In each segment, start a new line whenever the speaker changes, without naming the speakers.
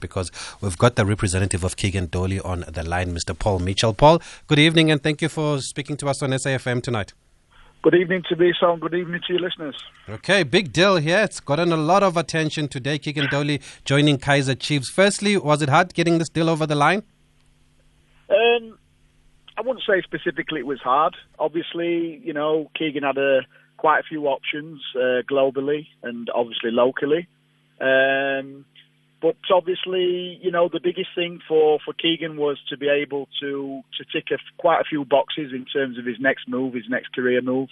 because we've got the representative of Keagan Dolly on the line, Mr. Paul Mitchell. Paul, good evening and thank you for speaking to us on SAFM tonight.
Good evening to this and good evening to your listeners.
Okay, big deal here. It's gotten a lot of attention today. Keagan Dolly joining Kaizer Chiefs. Firstly, was it hard getting this deal over the line?
Um, I wouldn't say specifically it was hard. Obviously, you know, Keagan had a, quite a few options uh, globally and obviously locally. Um, but obviously, you know, the biggest thing for, for Keagan was to be able to to tick a, quite a few boxes in terms of his next move, his next career move.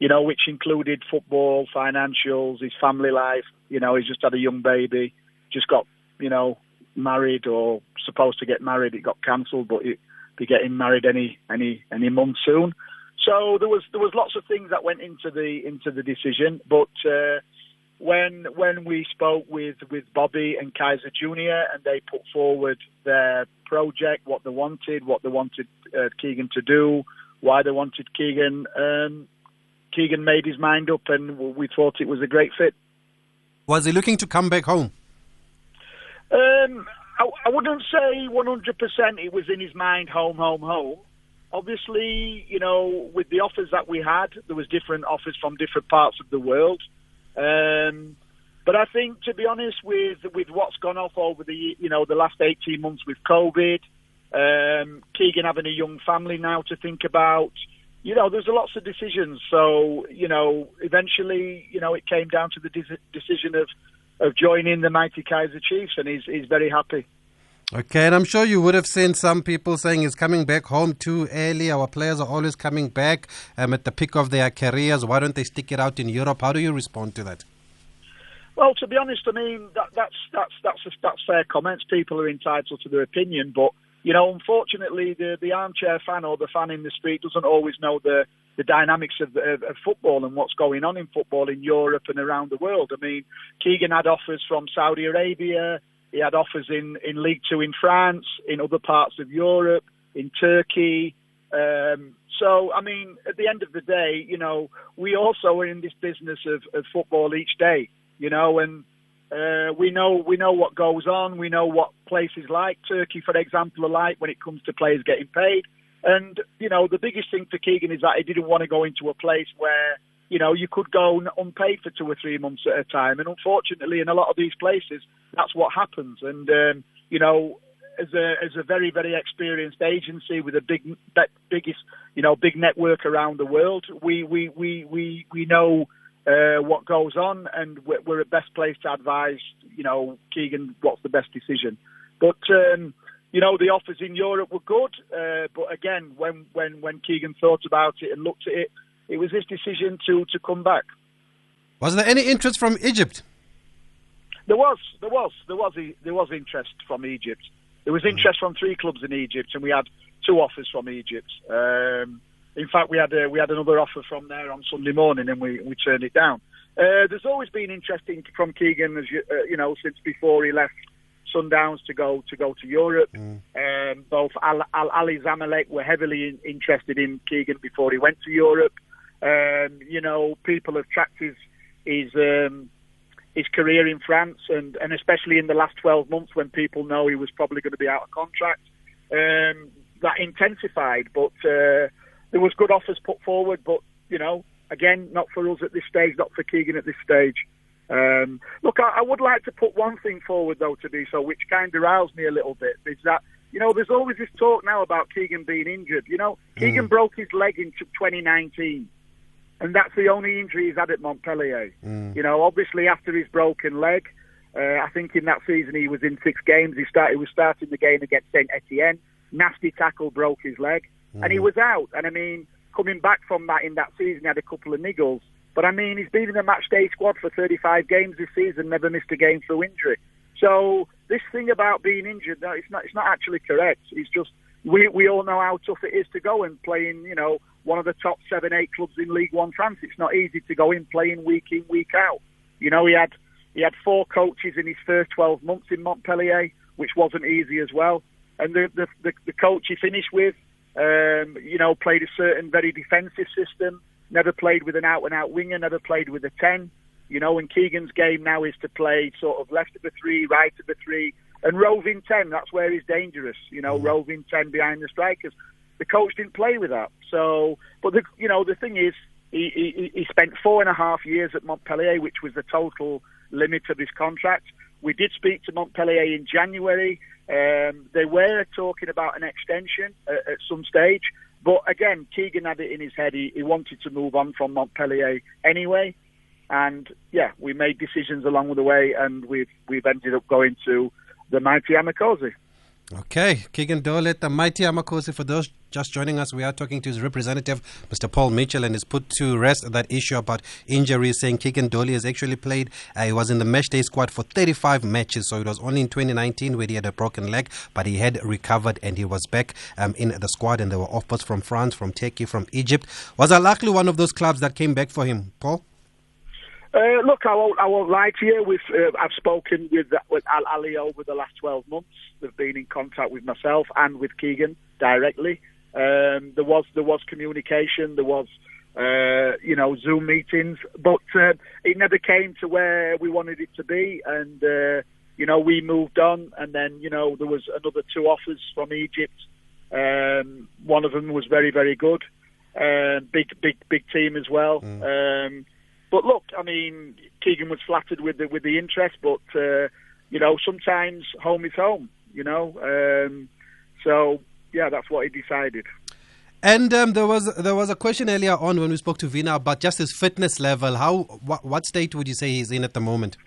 You know, which included football, financials, his family life. You know, he's just had a young baby, just got you know married or supposed to get married. It got cancelled, but it be getting married any any any month soon. So there was there was lots of things that went into the into the decision, but. Uh, when when we spoke with with Bobby and Kaizer Junior, and they put forward their project, what they wanted, what they wanted uh, Keagan to do, why they wanted Keagan, um, Keagan made his mind up, and we thought it was a great fit.
Was he looking to come back home?
Um, I, I wouldn't say 100% it was in his mind, home, home, home. Obviously, you know, with the offers that we had, there was different offers from different parts of the world. Um, but I think, to be honest, with with what's gone off over the you know the last eighteen months with COVID, um, Keagan having a young family now to think about, you know, there's lots of decisions. So you know, eventually, you know, it came down to the de- decision of of joining the mighty Kaizer Chiefs, and he's he's very happy.
Okay, and I'm sure you would have seen some people saying he's coming back home too early. Our players are always coming back um, at the peak of their careers. Why don't they stick it out in Europe? How do you respond to that?
Well, to be honest, I mean that, that's that's that's that's fair comments. People are entitled to their opinion, but you know, unfortunately, the the armchair fan or the fan in the street doesn't always know the the dynamics of, of, of football and what's going on in football in Europe and around the world. I mean, Keagan had offers from Saudi Arabia. He had offers in, in League Two in France, in other parts of Europe, in Turkey. Um, so, I mean, at the end of the day, you know, we also are in this business of, of football each day, you know, and uh, we know we know what goes on. We know what places like Turkey, for example, are like when it comes to players getting paid. And you know, the biggest thing for Keagan is that he didn't want to go into a place where you know, you could go unpaid for two or three months at a time. And unfortunately, in a lot of these places, that's what happens. And, um, you know, as a, as a very, very experienced agency with a big, biggest, you know, big network around the world, we, we, we, we, we know uh, what goes on and we're, we're at best place to advise, you know, Keagan, what's the best decision. But, um, you know, the offers in Europe were good. Uh, but again, when, when, when Keagan thought about it and looked at it, it was his decision to, to come back.
Was there any interest from Egypt?
There was, there was, there was, there was interest from Egypt. There was interest from three clubs in Egypt, and we had two offers from Egypt. Um, in fact, we had a, we had another offer from there on Sunday morning, and we, we turned it down. Uh, there's always been interest in, from Keagan, as you, uh, you know, since before he left Sundowns to go to go to Europe. Mm. Um, both Al, Al Ahly Zamalek were heavily in, interested in Keagan before he went to Europe. Um, you know, people have tracked his his um, his career in France, and, and especially in the last 12 months when people know he was probably going to be out of contract, um, that intensified. But uh, there was good offers put forward, but you know, again, not for us at this stage, not for Keagan at this stage. Um, look, I, I would like to put one thing forward though to do so, which kind of roused me a little bit, is that you know, there's always this talk now about Keagan being injured. You know, mm. Keagan broke his leg in 2019 and that's the only injury he's had at Montpellier. Mm. You know, obviously after his broken leg, uh, I think in that season he was in six games. He started, he was starting the game against Saint Etienne. Nasty tackle broke his leg, mm. and he mm. was out. And I mean, coming back from that in that season, he had a couple of niggles. But I mean, he's been in the match day squad for 35 games this season, never missed a game through injury. So this thing about being injured, no, it's not. It's not actually correct. It's just we we all know how tough it is to go and play in, you know, one of the top seven, eight clubs in League One France. It's not easy to go in playing week in, week out. You know, he had he had four coaches in his first 12 months in Montpellier, which wasn't easy as well. And the the, the, the coach he finished with, um, you know, played a certain very defensive system. Never played with an out and out winger. Never played with a 10. You know, and Keagan's game now is to play sort of left of the three, right of the three, And roving ten, that's where he's dangerous. You know, mm. roving ten behind the strikers. The coach didn't play with that. So, but the you know the thing is, he, he, he spent four and a half years at Montpellier, which was the total limit of his contract. We did speak to Montpellier in January. Um, they were talking about an extension at, at, some stage, but again, Keagan had it in his head. He, he wanted to move on from Montpellier anyway, and yeah, we made decisions along the way, and we've we've ended up going to the mighty Amakhosi.
Okay, Keagan Dolly, the mighty Amakhosi. For those just joining us, we are talking to his representative, Mr. Paul Mitchell, and he's put to rest that issue about injuries, saying Keagan Dolly has actually played. Uh, he was in the match day squad for 35 matches, so it was only in 2019 where he had a broken leg, but he had recovered and he was back um, in the squad. And there were offers from France, from Turkey, from Egypt. Was Al Ahly one of those clubs that came back for him, Paul?
Uh, look, I won't, I won't lie to you. We've, uh, I've spoken with, with Al Ahly over the last 12 months. They've been in contact with myself and with Keagan directly. Um, there was there was communication. There was uh, you know Zoom meetings, but uh, it never came to where we wanted it to be. And uh, you know we moved on, and then you know there was another two offers from Egypt. Um, one of them was very very good, uh, big big big team as well. Mm. Um, but look, I mean, Keagan was flattered with the with the interest, but uh, you know, sometimes home is home. You know, um, so yeah, that's what he decided.
And um, there was there was a question earlier on when we spoke to Vina about just his fitness level. How what, what state would you say he's in at the moment?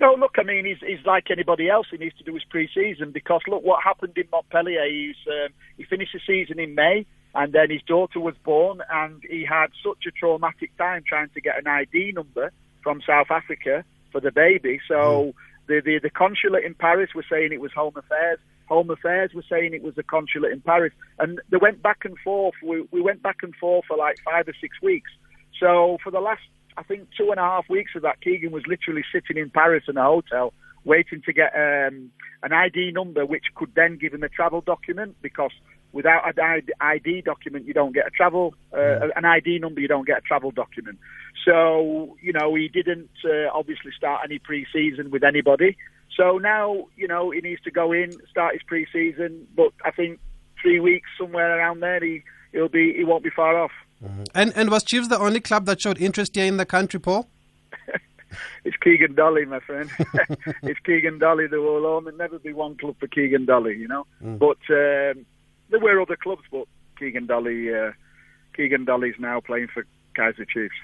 No, look, I mean, he's, he's like anybody else. He needs to do his pre-season because look what happened in Montpellier. He's um, he finished the season in May and then his daughter was born, and he had such a traumatic time trying to get an ID number from South Africa for the baby. So mm. the, the the consulate in Paris was saying it was Home Affairs. Home Affairs were saying it was the consulate in Paris, and they went back and forth. We, we went back and forth for like five or six weeks. So for the last, I think, two and a half weeks of that, Keagan was literally sitting in Paris in a hotel waiting to get um, an ID number, which could then give him a travel document because without an ID document, you don't get a travel, uh, an ID number, you don't get a travel document. So, you know, he didn't uh, obviously start any pre-season with anybody. So now, you know, he needs to go in, start his pre-season. But I think three weeks somewhere around there, he he'll be he won't be far off.
Mm-hmm. And and was Chiefs the only club that showed interest here in the country, Paul?
it's Keagan Dolly, my friend. it's Keagan Dolly. There will only never be one club for Keagan Dolly, you know. Mm. But um, there were other clubs, but Keagan Dolly, uh, Keagan Dolly's now playing for Kaizer Chiefs.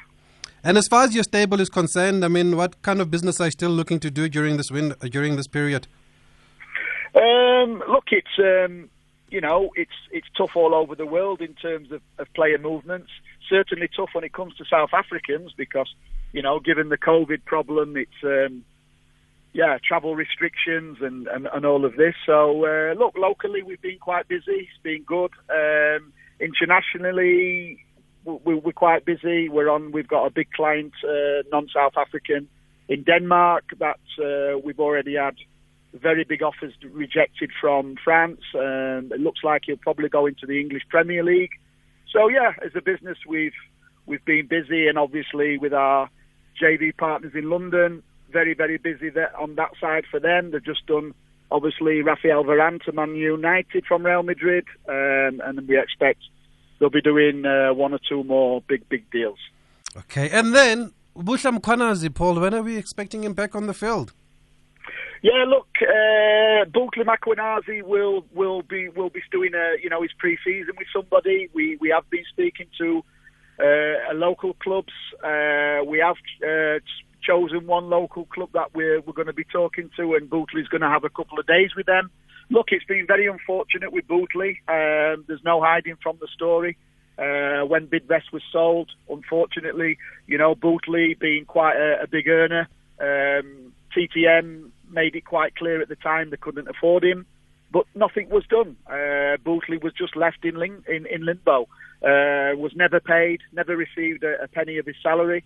And as far as your stable is concerned, I mean, what kind of business are you still looking to do during this win during this period?
Um, look, it's um, you know, it's it's tough all over the world in terms of, of player movements. Certainly tough when it comes to South Africans because you know, given the COVID problem, it's um, yeah, travel restrictions and, and, and all of this. So uh, look, locally we've been quite busy. It's been good. Um, internationally, we, we're quite busy. We're on. We've got a big client, uh, non-South African, in Denmark. That uh, we've already had very big offers rejected from France. Um, it looks like he'll probably go into the English Premier League. So yeah, as a business, we've we've been busy, and obviously with our JV partners in London, very, very busy there on that side for them. They've just done, obviously, Raphael Varane to Man United from Real Madrid, um, and we expect they'll be doing uh, one or two more big, big deals.
Okay, and then Buhle Mkhwanazi, Paul, when are we expecting him back on the field?
Yeah, look, uh, Buhle Mkhwanazi will will be will be doing a you know his pre-season with somebody. We we have been speaking to uh, local clubs. Uh, we have uh, chosen one local club that we're, we're going to be talking to, and Bootley's going to have a couple of days with them. Look, it's been very unfortunate with Bootley. Um, there's no hiding from the story. Uh, when Bidvest was sold, unfortunately, you know, Bootley being quite a, a big earner, um, TTM made it quite clear at the time they couldn't afford him, but nothing was done. Uh, Bootley was just left in, ling- in, in limbo, uh, was never paid, never received a, a penny of his salary.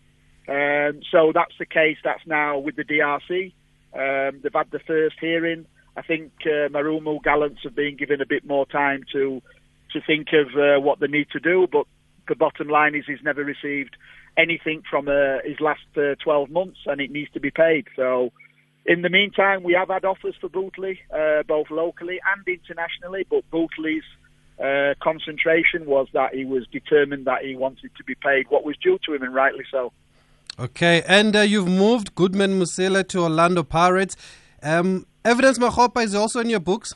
Um, so that's the case. That's now with the DRC. Um, they've had the first hearing. I think uh, Marumo Gallants have been given a bit more time to to think of uh, what they need to do. But the bottom line is he's never received anything from uh, his last uh, 12 months, and it needs to be paid. So in the meantime, we have had offers for Bootley, uh, both locally and internationally, but Bootley's uh, concentration was that he was determined that he wanted to be paid what was due to him, and rightly so.
Okay, and uh, you've moved Goodman Mosele to Orlando Pirates. Um, Evidence Makgopa is also in your books?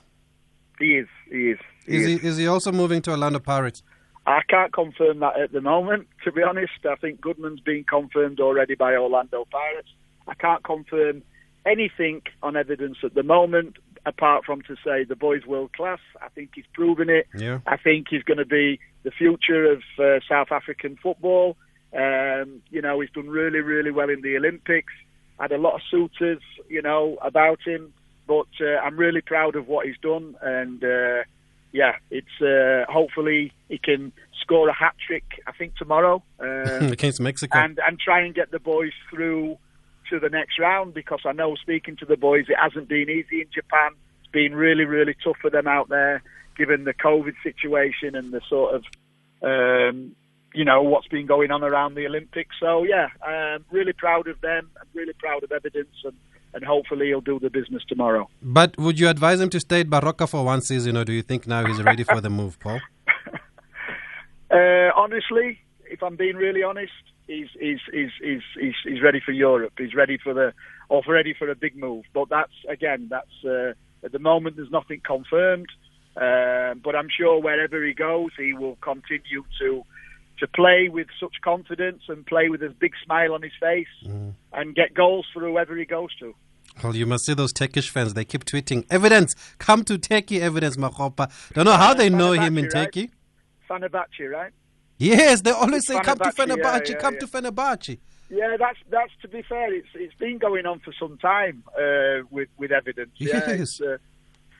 He is, he is.
He is, is. He, is he also moving to Orlando Pirates?
I can't confirm that at the moment, to be honest. I think Goodman's been confirmed already by Orlando Pirates. I can't confirm anything on evidence at the moment, apart from to say the boy's world class. I think he's proven it.
Yeah.
I think he's going to be the future of uh, South African football. Um, you know, he's done really, really well in the Olympics. Had a lot of suitors, you know, about him, but uh, I'm really proud of what he's done, and uh, yeah, it's uh, hopefully he can score a hat trick. I think tomorrow
um, against Mexico,
and and try and get the boys through to the next round because I know speaking to the boys, it hasn't been easy in Japan. It's been really, really tough for them out there, given the COVID situation and the sort of, um, you know, what's been going on around the Olympics. So yeah, I'm really proud of them. I'm really proud of evidence and. And hopefully he'll do the business tomorrow.
But would you advise him to stay at Baroka for one season, or do you think now he's ready for the move, Paul?
uh, honestly, if I'm being really honest, he's he's he's he's he's, he's ready for Europe. He's ready for the or ready for a big move. But that's again, that's uh, at the moment there's nothing confirmed. Uh, but I'm sure wherever he goes, he will continue to to play with such confidence and play with a big smile on his face mm. and get goals for whoever he goes to.
Well, you must see those Turkish fans. They keep tweeting evidence. Come to Turkey, evidence, Makgopa. Don't know how they know him in
right?
Turkey.
Fenerbahce, right?
Yes, they always say, "Come to Fenerbahce, yeah, yeah, come yeah. to Fenerbahce."
Yeah, that's that's to be fair. It's it's been going on for some time uh, with with evidence.
Yes.
Yeah, uh,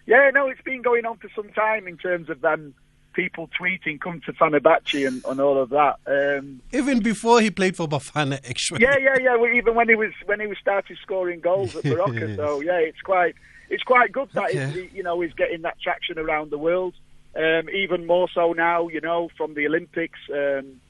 yeah, no, it's been going on for some time in terms of them people tweeting, "Come to Fenerbahce" and, and all of that. Um,
even before he played for Bafana, actually.
Yeah, yeah, yeah. Well, even when he was when he was started scoring goals at Baroka, so yeah, it's quite it's quite good that okay. you know he's getting that traction around the world. Um, even more so now, you know, from the Olympics. Um,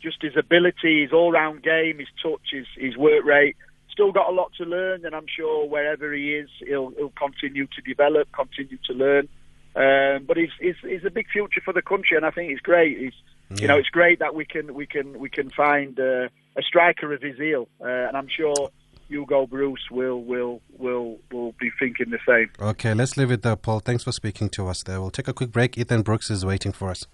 just his ability, his all-round game, his touch, his, his work rate. Still got a lot to learn, and I'm sure wherever he is, he'll, he'll continue to develop, continue to learn. Um, but he's, he's, he's a big future for the country, and I think he's great. He's, yeah. you know, it's great that we can we can we can find uh, a striker of his ill, uh, and I'm sure Hugo Broos will will will will be thinking the same.
Okay, let's leave it there, Paul. Thanks for speaking to us there. We'll take a quick break. Ethan Brooks is waiting for us.